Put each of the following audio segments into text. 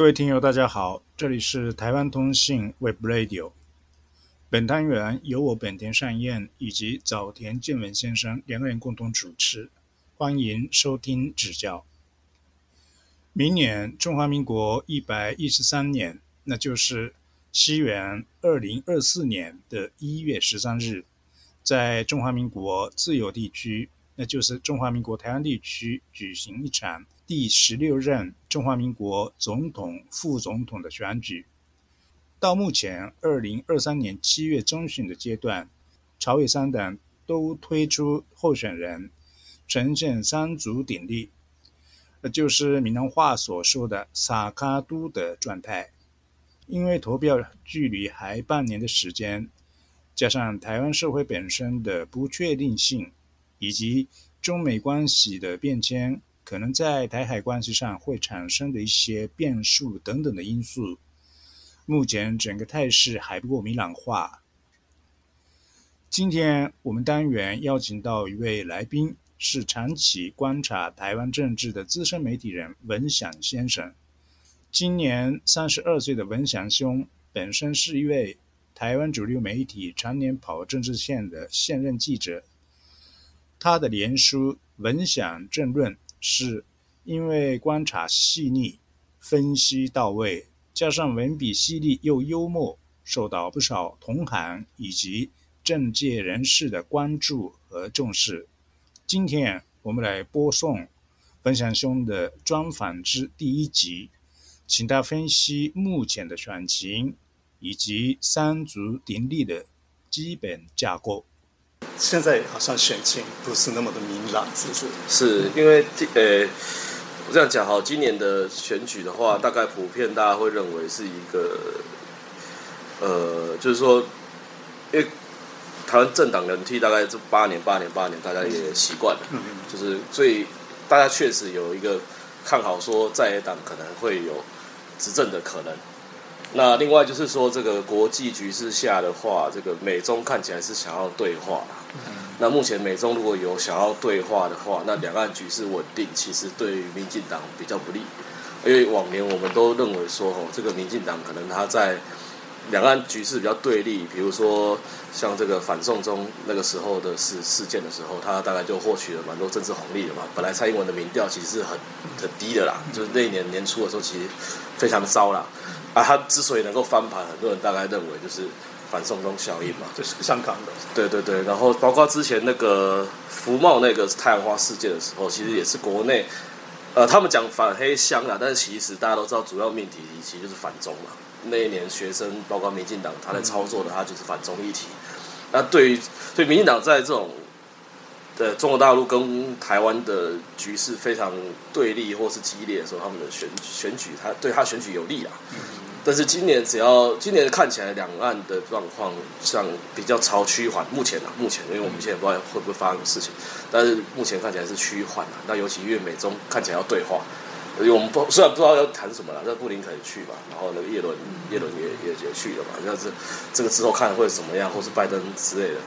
各位听友，大家好，这里是台湾通信 Web Radio。本单元由我本田善彦以及早田健文先生两个人共同主持，欢迎收听指教。明年中华民国一百一十三年，那就是西元二零二四年的一月十三日，在中华民国自由地区，那就是中华民国台湾地区举行一场第十六任中华民国总统、副总统的选举。到目前二零二三年七月中旬的阶段，朝野三党都推出候选人，呈现三足鼎立，呃，就是闽南话所说的“撒卡都”的状态。因为投票距离还半年的时间，加上台湾社会本身的不确定性，以及中美关系的变迁，可能在台海关系上会产生的一些变数等等的因素。目前整个态势还不够明朗化。今天我们单元邀请到一位来宾，是长期观察台湾政治的资深媒体人文祥先生。今年三十二岁的文祥兄，本身是一位台湾主流媒体常年跑政治线的现任记者。他的连书《文祥政论》是因为观察细腻、分析到位。加上文笔犀利又幽默，受到不少同行以及政界人士的关注和重视。今天我们来播送分享兄的专访之第一集，请他分析目前的选情以及三足鼎立的基本架构。现在好像选情不是那么的明朗，是不是？是因为呃。我这样讲哈，今年的选举的话，大概普遍大家会认为是一个，呃，就是说，因为台湾政党轮替大概这八年、八年、八年，大家也习惯了，就是所以大家确实有一个看好说在野党可能会有执政的可能。那另外就是说，这个国际局势下的话，这个美中看起来是想要对话。那目前美中如果有想要对话的话，那两岸局势稳定，其实对于民进党比较不利，因为往年我们都认为说，哦，这个民进党可能他在两岸局势比较对立，比如说像这个反送中那个时候的事事件的时候，他大概就获取了蛮多政治红利的嘛。本来蔡英文的民调其实是很很低的啦，就是那一年年初的时候，其实非常糟啦。啊，他之所以能够翻盘，很多人大概认为就是。反送中效应嘛，就是香港的。对对对，然后包括之前那个福茂那个太阳花事件的时候，其实也是国内，呃，他们讲反黑香啊，但是其实大家都知道，主要命题其实就是反中嘛。那一年学生，包括民进党，他在操作的，他就是反中议题。那对于对民进党在这种的中国大陆跟台湾的局势非常对立或是激烈的时候，他们的选选举，他对他选举有利啊。但是今年只要今年看起来两岸的状况像比较超趋缓，目前啊，目前因为我们现在不知道会不会发生什么事情，但是目前看起来是趋缓啊。那尤其因为美中看起来要对话，我们不虽然不知道要谈什么了，那布林肯去吧，然后那个叶伦叶伦也也也去了嘛，那是这个之后看会怎么样，或是拜登之类的。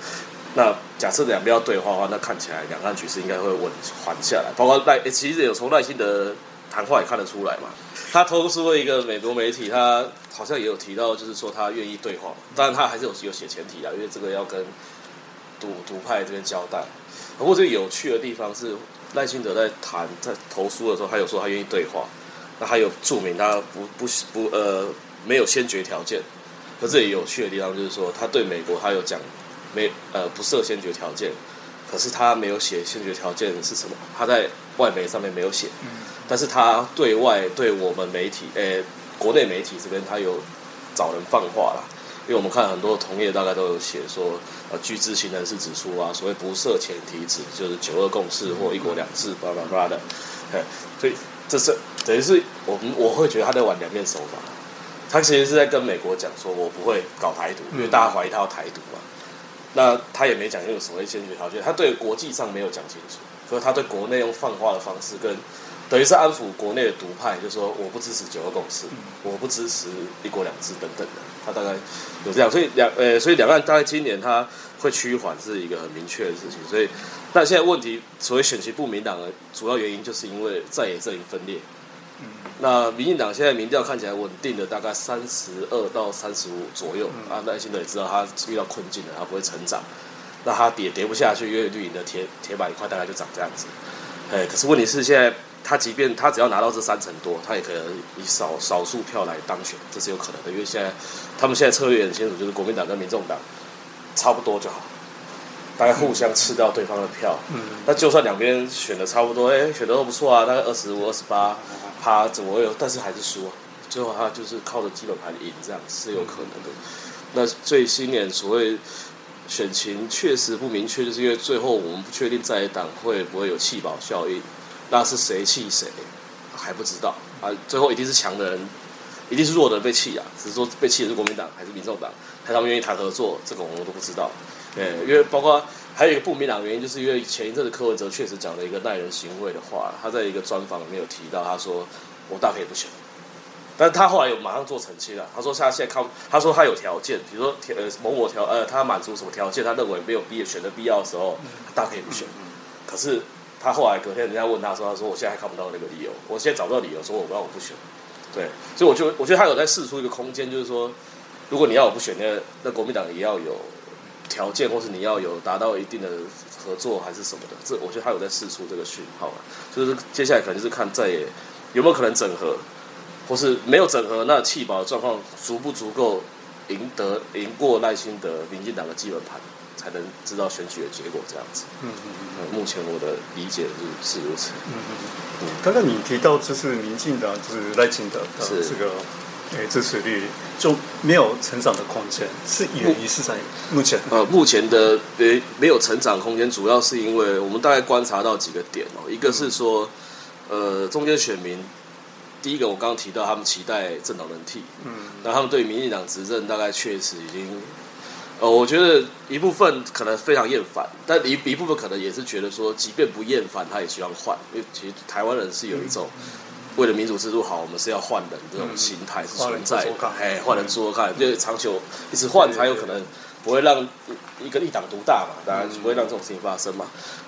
那假设两边要对话的话，那看起来两岸局势应该会稳缓下来。包括赖，其实有从赖清德谈话也看得出来嘛。他投诉了一个美国媒体，他好像也有提到，就是说他愿意对话，当然他还是有有写前提啊，因为这个要跟独独派这边交代。不过这个有趣的地方是，赖清德在谈在投诉的时候，他有说他愿意对话，那还有注明他不不不呃没有先决条件。可这里有趣的地方就是说，他对美国他有讲没呃不设先决条件，可是他没有写先决条件是什么，他在外媒上面没有写。但是他对外对我们媒体，诶，国内媒体这边他有找人放话啦，因为我们看很多同业大概都有写说，呃，据知情人士指出啊，所谓不设前提指就是九二共识或一国两制，巴拉巴拉的，嘿，所以这是等于是我们我会觉得他在玩两面手法，他其实是在跟美国讲说，我不会搞台独，因为大家怀疑他要台独嘛，那他也没讲清楚所谓先决条件，他对国际上没有讲清楚，可是他对国内用放话的方式跟。等于是安抚国内的独派，就说我不支持九二共识，我不支持一国两制等等的，他大概有这样，所以两呃，所以两岸大概今年他会趋缓是一个很明确的事情。所以，但现在问题，所谓选情不明朗的主要原因，就是因为在野阵营分裂，那民进党现在民调看起来稳定的大概三十二到三十五左右啊，耐心的也知道他遇到困境了，他不会成长，那他跌跌不下去，因为绿营的铁铁板一块大概就长这样子。哎，可是问题是现在他即便他只要拿到这三成多，他也可能以少少数票来当选，这是有可能的，因为现在他们现在策略很清楚，就是国民党跟民众党差不多就好。大概互相吃掉对方的票，嗯，那就算两边选的差不多，哎，选的都不错啊，大概二十五、二十八，他怎么有？但是还是输啊，最后他就是靠着基本盘赢，这样是有可能的。那最新年所谓选情确实不明确，就是因为最后我们不确定在野党会不会有弃保效应，那是谁弃谁还不知道啊。最后一定是强的人，一定是弱的人被弃啊，只是说被弃的是国民党还是民众党，还他们愿意谈合作，这个我们都不知道。对，因为包括还有一个不明朗原因，就是因为前一阵子柯文哲确实讲了一个耐人寻味的话，他在一个专访里面有提到，他说我大可以不选，但是他后来有马上做澄清了，他说他现在看，他说他有条件，比如说条呃某某条呃他满足什么条件，他认为没有必要选的必要的时候，他大可以不选。可是他后来隔天人家问他说，他说我现在还看不到那个理由，我现在找不到理由说我不让我不选。对，所以我就我觉得他有在试出一个空间，就是说如果你要我不选，那那国民党也要有。条件，或是你要有达到一定的合作，还是什么的？这我觉得他有在试出这个讯号了。就是接下来可能就是看在有没有可能整合，或是没有整合，那弃保的状况足不足够赢得赢过耐心的民进党的基本盘，才能知道选举的结果这样子。嗯嗯嗯。目前我的理解是是如此。嗯嗯嗯。刚刚你提到就是民进党就是赖清德的这个。哎，支持率就没有成长的空间，是原因是在目前呃，目前的呃没有成长空间，主要是因为我们大概观察到几个点哦，一个是说，呃，中间选民，第一个我刚刚提到他们期待政党轮替，嗯，那他们对民进党执政大概确实已经，呃，我觉得一部分可能非常厌烦，但一一部分可能也是觉得说，即便不厌烦，他也希望换，因为其实台湾人是有一种。为了民主制度好，我们是要换人这种心态是存在的。哎，换人做看，就长久一直换才有可能不会让一个一党独大嘛，当然不会让这种事情发生嘛。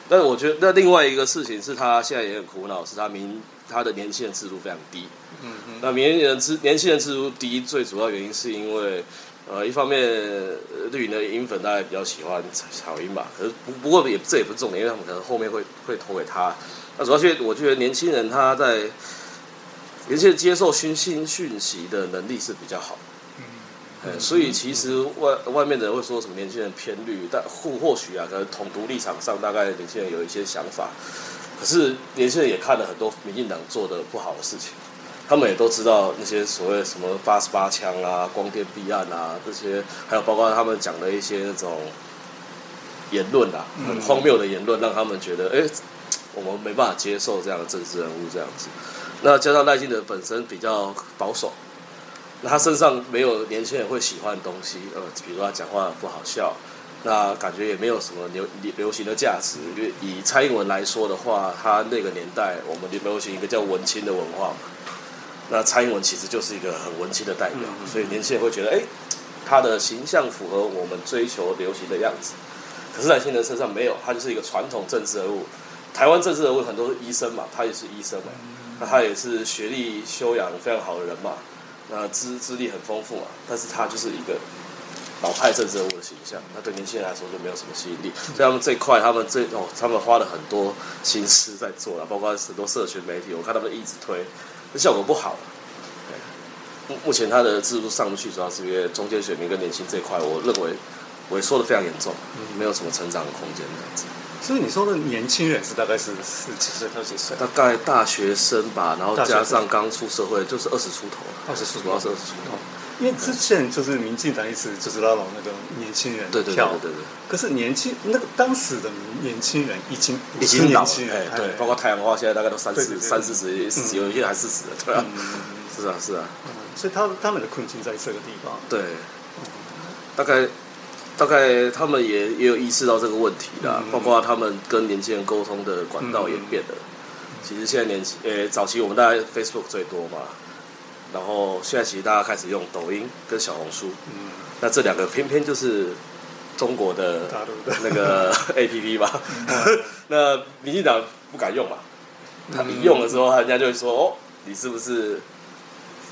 但是我觉得那另外一个事情是他现在也很苦恼，是他民他的年轻人制度非常低。嗯嗯。那年轻人制年轻人制度低，最主要原因是因为呃，一方面绿营的银粉大家比较喜欢草鹰吧，可是不不过也这也不是重点，因为他们可能后面会会投给他。那主要是我觉得年轻人他在。年轻人接受新新讯息的能力是比较好，嗯，所以其实外外面的人会说什么年轻人偏绿，但或或许啊，可能统独立场上大概年轻人有一些想法，可是年轻人也看了很多民进党做的不好的事情，他们也都知道那些所谓什么八十八枪啊、光电弊案啊这些，还有包括他们讲的一些那种言论啊，很荒谬的言论，让他们觉得哎，我们没办法接受这样的政治人物这样子。那加上赖清德本身比较保守，那他身上没有年轻人会喜欢的东西，呃，比如他讲话不好笑，那感觉也没有什么流流行的价值。因为以蔡英文来说的话，他那个年代我们流行一个叫文青的文化嘛，那蔡英文其实就是一个很文青的代表，所以年轻人会觉得，哎，他的形象符合我们追求流行的样子。可是赖清德身上没有，他就是一个传统政治人物。台湾政治人物很多是医生嘛，他也是医生嘛。那他也是学历修养非常好的人嘛，那资资历很丰富嘛，但是他就是一个老派政治人物的形象，那对年轻人来说就没有什么吸引力。所以他们这块，他们这哦，他们花了很多心思在做了，包括很多社群媒体，我看他们一直推，那效果不好。目目前他的制度上不去，主要是因为中间选民跟年轻这块，我认为萎缩的非常严重，没有什么成长的空间这样子。所以你说的年轻人是大概是是几岁到几岁？大概大学生吧，然后加上刚出社会就是二十出头，二十出头，二十出头。因为之前就是民进党一直就是拉拢那个年轻人跳，对对对。可是年轻那个当时的年轻人已经已经年轻人，对，包括太阳花现在大概都三十三四十，四有一些还四十的，对啊，是啊是啊。所以他他们的困境在这个地方，对，大概。大概他们也也有意识到这个问题啦，包括他们跟年轻人沟通的管道也变了。其实现在年轻，呃，早期我们大家 Facebook 最多嘛，然后现在其实大家开始用抖音跟小红书，嗯，那这两个偏偏就是中国的那个 APP 吧。那民进党不敢用嘛，他一用的时候，人家就会说哦，你是不是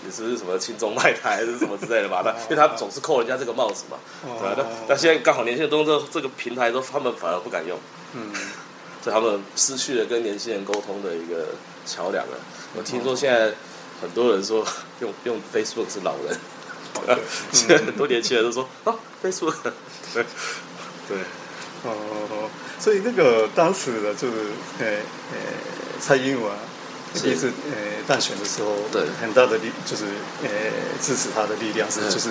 你是不是什么轻中卖台还是什么之类的吧？那因为他总是扣人家这个帽子嘛，对吧？那那现在刚好年轻人都用这这个平台都他们反而不敢用，嗯，所以他们失去了跟年轻人沟通的一个桥梁了。我听说现在很多人说用用 Facebook 是老人，现在很多年轻人都说啊 Facebook，对对。哦，所以那个当时的就是，呃呃，蔡英文 第一次呃当选的时候，对。很大的力就是呃支持他的力量是就是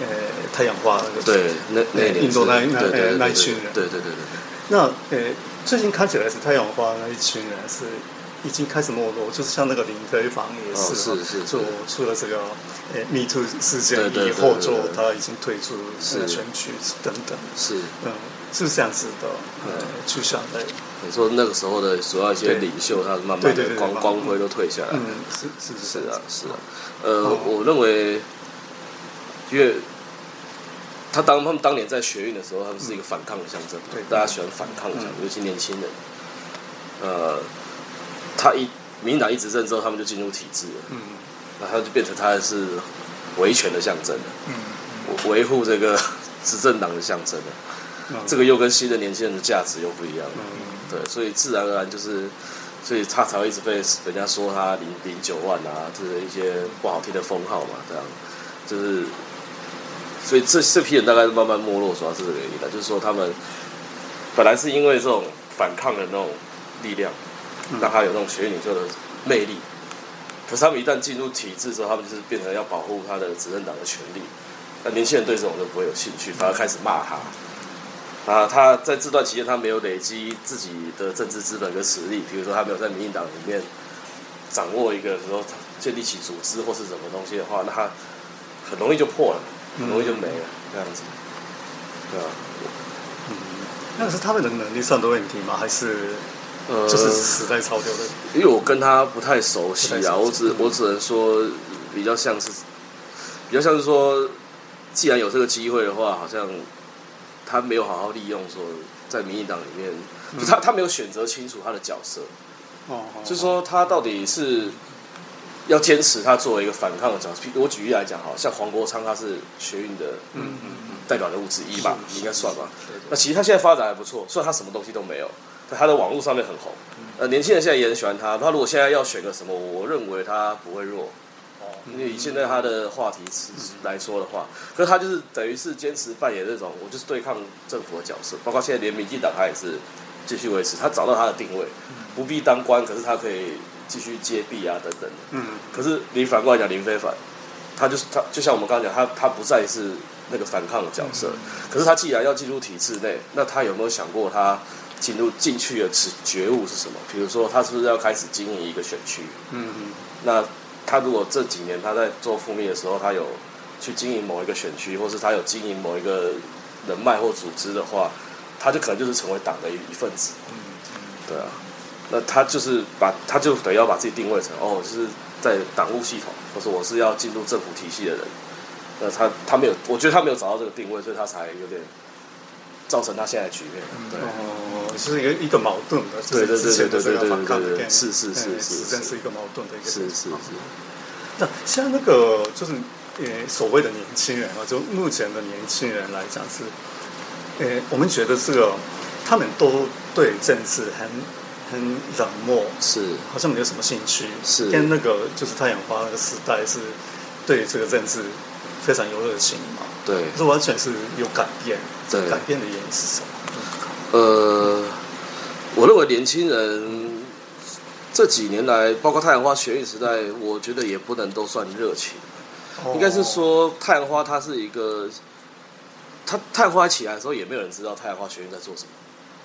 呃太阳花那个对那那印度那那对那一群人，对对对对。那呃最近看起来是太阳花那一群人是已经开始没落，就是像那个林飞房也是，是是就出了这个呃 Me Too 事件以后，就他已经退出是。选举等等，是，嗯，是这样子的，呃，趋向的。你说那个时候的主要一些领袖，他慢慢对对对的光光辉都退下来。嗯，是是是啊，是啊。哦呃，我认为，因为他当他们当年在学运的时候，他们是一个反抗的象征，对大家喜欢反抗的象征，嗯尤其年轻人。呃，他一民党一执政之后，他们就进入体制了，嗯那他就变成他是维权的象征了，嗯维护这个执政党的象征了。嗯，这个又跟新的年轻人的价值又不一样了。嗯对，所以自然而然就是，所以他才会一直被人家说他零零九万啊，就是一些不好听的封号嘛，这样，就是，所以这这批人大概是慢慢没落，主要是这个原因了，就是说他们本来是因为这种反抗的那种力量，让他有那种学院领袖的魅力，可是他们一旦进入体制之后，他们就是变成要保护他的执政党的权利，那年轻人对这种就不会有兴趣，反而开始骂他。啊，他在这段期间，他没有累积自己的政治资本跟实力，比如说他没有在民进党里面掌握一个说建立起组织或是什么东西的话，那他很容易就破了，很容易就没了，这样子，对吧？那是他们的能力上的问题吗？还是呃，就是时代潮流的？因为我跟他不太熟悉啊，我只我只能说比较像是，比较像是说，既然有这个机会的话，好像他没有好好利用说在民进党里面，就他他没有选择清楚他的角色，哦，就是说他到底是要坚持他作为一个反抗的角色。譬我举例来讲，好像黄国昌他是学运的嗯嗯代表人物之一吧，应该算吧。那其实他现在发展还不错，虽然他什么东西都没有，但他的网络上面很红。呃，年轻人现在也很喜欢他。他如果现在要选个什么，我认为他不会弱。因为以现在他的话题词来说的话，可是他就是等于是坚持扮演那种我就是对抗政府的角色，包括现在连民进党他也是继续维持，他找到他的定位，不必当官，可是他可以继续接弊啊等等的。嗯可是你反过来讲，林非凡，他就是他，就像我们刚刚讲，他他不再是那个反抗的角色。可是他既然要进入体制内，那他有没有想过他进入进去的觉觉悟是什么？比如说，他是不是要开始经营一个选区？嗯那他如果这几年他在做负面的时候，他有去经营某一个选区，或是他有经营某一个人脉或组织的话，他就可能就是成为党的一一份子。嗯对啊，那他就是把他就等于要把自己定位成哦，就是在党务系统，或是我是要进入政府体系的人。那他他没有，我觉得他没有找到这个定位，所以他才有点造成他现在的局面。对。哦，是一个一个矛盾的，就对对是之前的这个对对对对对对是是是哎是真是。一个矛盾的一个是是是，那像那个就是呃所谓的年轻人啊，就目前的年轻人来讲是，呃，我们觉得这个他们都对政治很很冷漠，是。好像没有什么兴趣，是。跟那个就是太阳花那个时代是对这个政治非常有热情嘛，对。可是完全是有改变，对。改变的原因是什么？呃，我认为年轻人这几年来，包括太阳花学运时代，我觉得也不能都算热情，应该是说太阳花它是一个，它太阳花起来的时候，也没有人知道太阳花学运在做什么。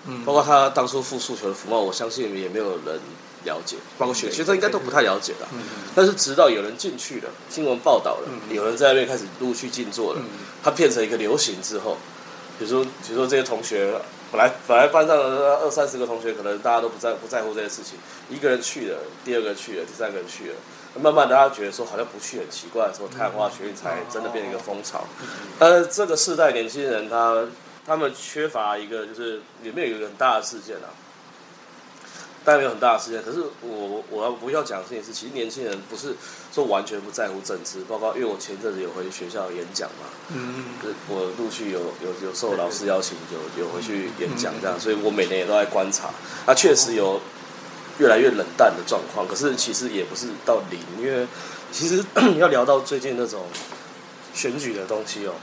嗯。包括他当初付诉求的服贸，我相信也没有人了解，包括学学生应该都不太了解的。嗯但是直到有人进去了，新闻报道了，嗯有人在那边开始陆续静坐了，嗯它变成一个流行之后，比如说比如说这些同学本来本来班上的二三十个同学，可能大家都不在不在乎这些事情，一个人去了，第二个去了，第三个人去了。慢慢的，大家觉得说好像不去很奇怪，说太阳花学运才真的变成一个风潮。但是，这个世代年轻人他他们缺乏一个，就是里面有一个很大的事件啊，当然没有很大的事件。可是我我要不要讲的事情是，其实年轻人不是说完全不在乎政治，包括因为我前阵子有回学校演讲嘛，嗯就是我陆续有有有受老师邀请，有有回去演讲这样，所以我每年也都在观察。那确实有越来越冷淡的状况，可是其实也不是到零，因为其实 要聊到最近那种选举的东西哦，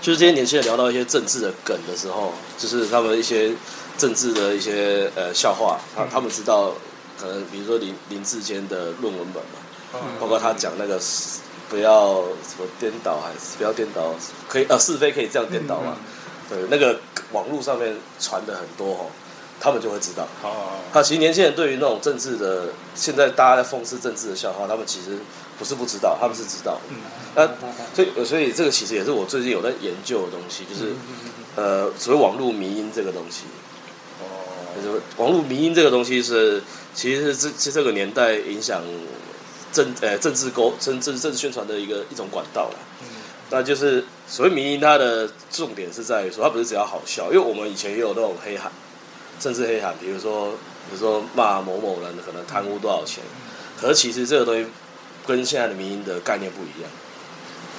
就是这些年轻人聊到一些政治的梗的时候，就是他们一些政治的一些呃笑话，他他们知道可能比如说林林志坚的论文本嘛，包括他讲那个不要什么颠倒，还是不要颠倒，可以呃是非可以这样颠倒嘛？对，那个网络上面传的很多哦，他们就会知道。哦，他其实年轻人对于那种政治的，现在大家在讽刺政治的笑话，他们其实不是不知道，他们是知道嗯。那所以所以这个其实也是我最近有在研究的东西，就是呃所谓网络迷因这个东西。就是网络迷因这个东西是，其实是这是这个年代影响政呃政治沟政政政治宣传的一个一种管道了。那就是所谓民音，它的重点是在于说，它不是只要好笑，因为我们以前也有那种黑喊，政治黑喊，比如说比如说骂某某人可能贪污多少钱，可是其实这个东西跟现在的民音的概念不一样。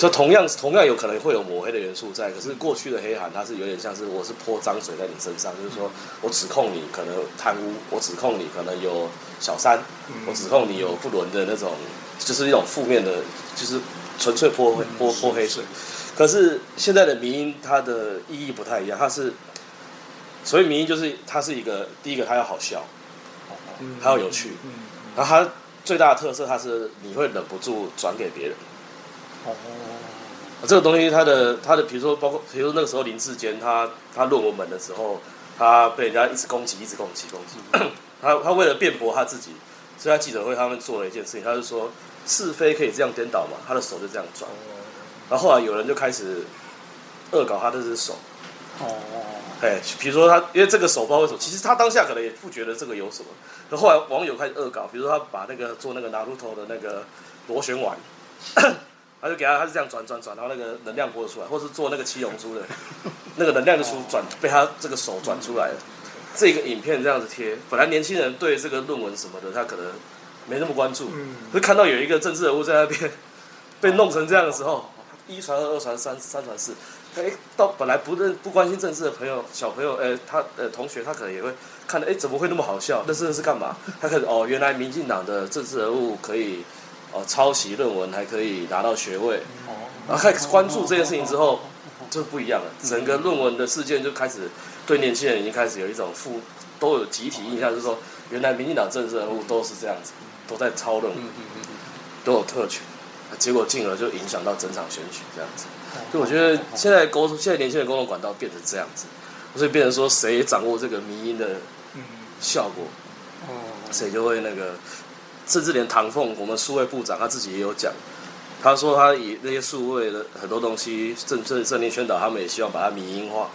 就同样同样有可能会有抹黑的元素在，可是过去的黑函它是有点像是我是泼脏水在你身上，就是说我指控你可能贪污，我指控你可能有小三，我指控你有不伦的那种，就是一种负面的，就是纯粹泼泼泼黑水。可是现在的民音它的意义不太一样，它是所以民音就是它是一个第一个它要好笑，它要有趣，然后它最大的特色它是你会忍不住转给别人。哦，这个东西，它的它的，比如说，包括比如说那个时候林志坚他他论文本的时候，他被人家一直攻击，一直攻击，攻击。他他为了辩驳他自己，所以他记者会他们做了一件事情，他就说是非可以这样颠倒嘛，他的手就这样转。然后后来有人就开始恶搞他这只手，哦，哎，比如说他因为这个手不知道为什么，其实他当下可能也不觉得这个有什么，可后来网友开始恶搞，比如说他把那个做那个拿路头的那个螺旋丸。他就给他，他是这样转转转，然后那个能量波出来，或是做那个七龙珠的，那个能量就出转，被他这个手转出来了。这个影片这样子贴，本来年轻人对这个论文什么的，他可能没那么关注，会看到有一个政治人物在那边 被弄成这样的时候，一传二，二传三，三传四，哎，到本来不认不关心政治的朋友，小朋友，呃，他呃同学，他可能也会看，哎，怎么会那么好笑？那是是干嘛？他开始哦，原来民进党的政治人物可以。哦，抄袭论文还可以拿到学位，然后开始关注这件事情之后，就不一样了。整个论文的事件就开始对年轻人已经开始有一种负，都有集体印象，就是说原来民进党政治人物都是这样子，都在抄论文，都有特权，结果进而就影响到整场选举这样子。所以我觉得现在沟通，现在年轻人沟通管道变成这样子，所以变成说谁掌握这个民音的效果，谁就会那个。甚至连唐凤，我们数位部长他自己也有讲，他说他以那些数位的很多东西，政政政令宣导，他们也希望把它民营化。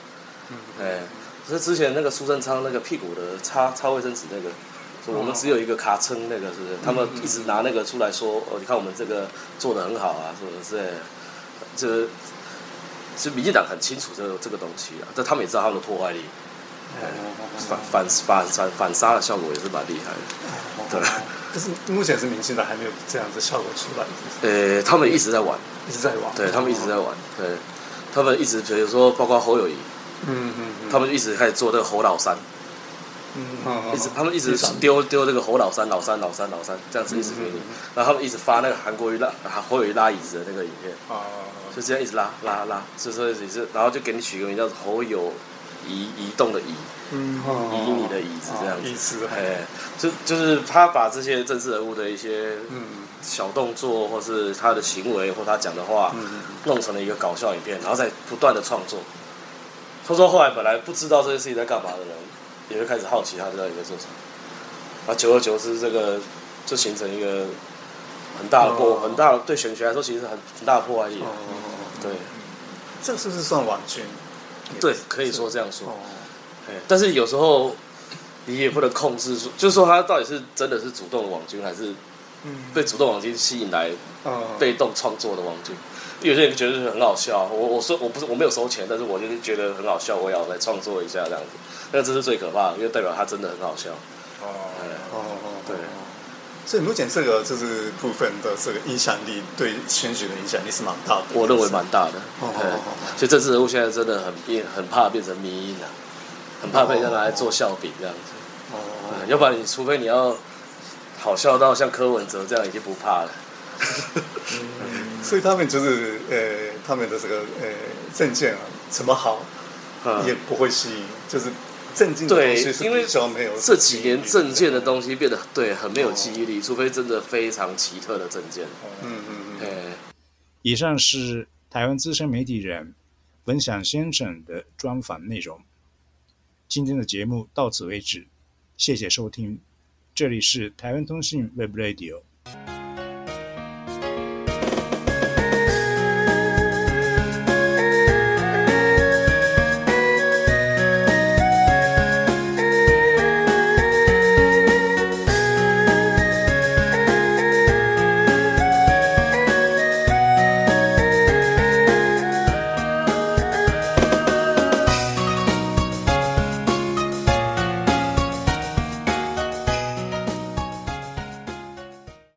哎，是之前那个苏贞昌那个屁股的擦擦卫生纸那个，说我们只有一个卡称那个，是不是？他们一直拿那个出来说，哦，你看我们这个做的很好啊，什么之类的。这其实民进党很清楚这个这个东西啊，但他们也知道他们的破坏力，反反反反反杀的效果也是蛮厉害的，对。但是目前是明星的还没有这样子效果出来。呃，他们一直在玩，一直在玩。对他们一直在玩，对，他们一直比如说，包括侯友谊，嗯嗯，他们一直开始做这个侯老三，嗯，一直他们一直丢丢这个侯老三、老三、老三、老三这样子一直给你，然后他们一直发那个韩国瑜拉侯友谊拉椅子的那个影片，哦，就这样一直拉拉拉，所以说也是，然后就给你取个名叫侯友移移动的移。嗯，移你的椅子这样子，哎，就就是他把这些政治人物的一些小动作，或是他的行为，或他讲的话，弄成了一个搞笑影片，然后再不断的创作。他说后来本来不知道这件事情在干嘛的人，也会开始好奇他到底在做什么。啊，久而久之，这个就形成一个很大的破，很大的对选学来说，其实很很大的破坏力。对，这个是不是算网军？对，可以说这样说。但是有时候你也不能控制住，就是说他到底是真的是主动的网军，还是被主动网军吸引来被动创作的网军？有些人觉得很好笑，我我说我不是我没有收钱，但是我就是觉得很好笑，我要来创作一下这样子。那这是最可怕的，因为代表他真的很好笑。哦。所以目前这个就是部分的这个影响力，对选举的影响力是蛮大的。我认为蛮大的。哦所以政治人物现在真的很变，很怕变成迷因啊，很怕被人家拿来做笑柄这样子。哦，嗯要不然你除非你要好笑到像柯文哲这样，已经不怕了。所以他们就是呃，他们的这个呃证件啊，怎么好也嗯，不会吸引，就是对因为这几年证件的西。东西变得对很没有记忆力，除非真的非常奇特的证件。嗯嗯嗯。哎，以上是台湾资深媒体人文享先生的专访内容。今天的节目到此为止，谢谢收听，这里是台湾通信 Web Radio。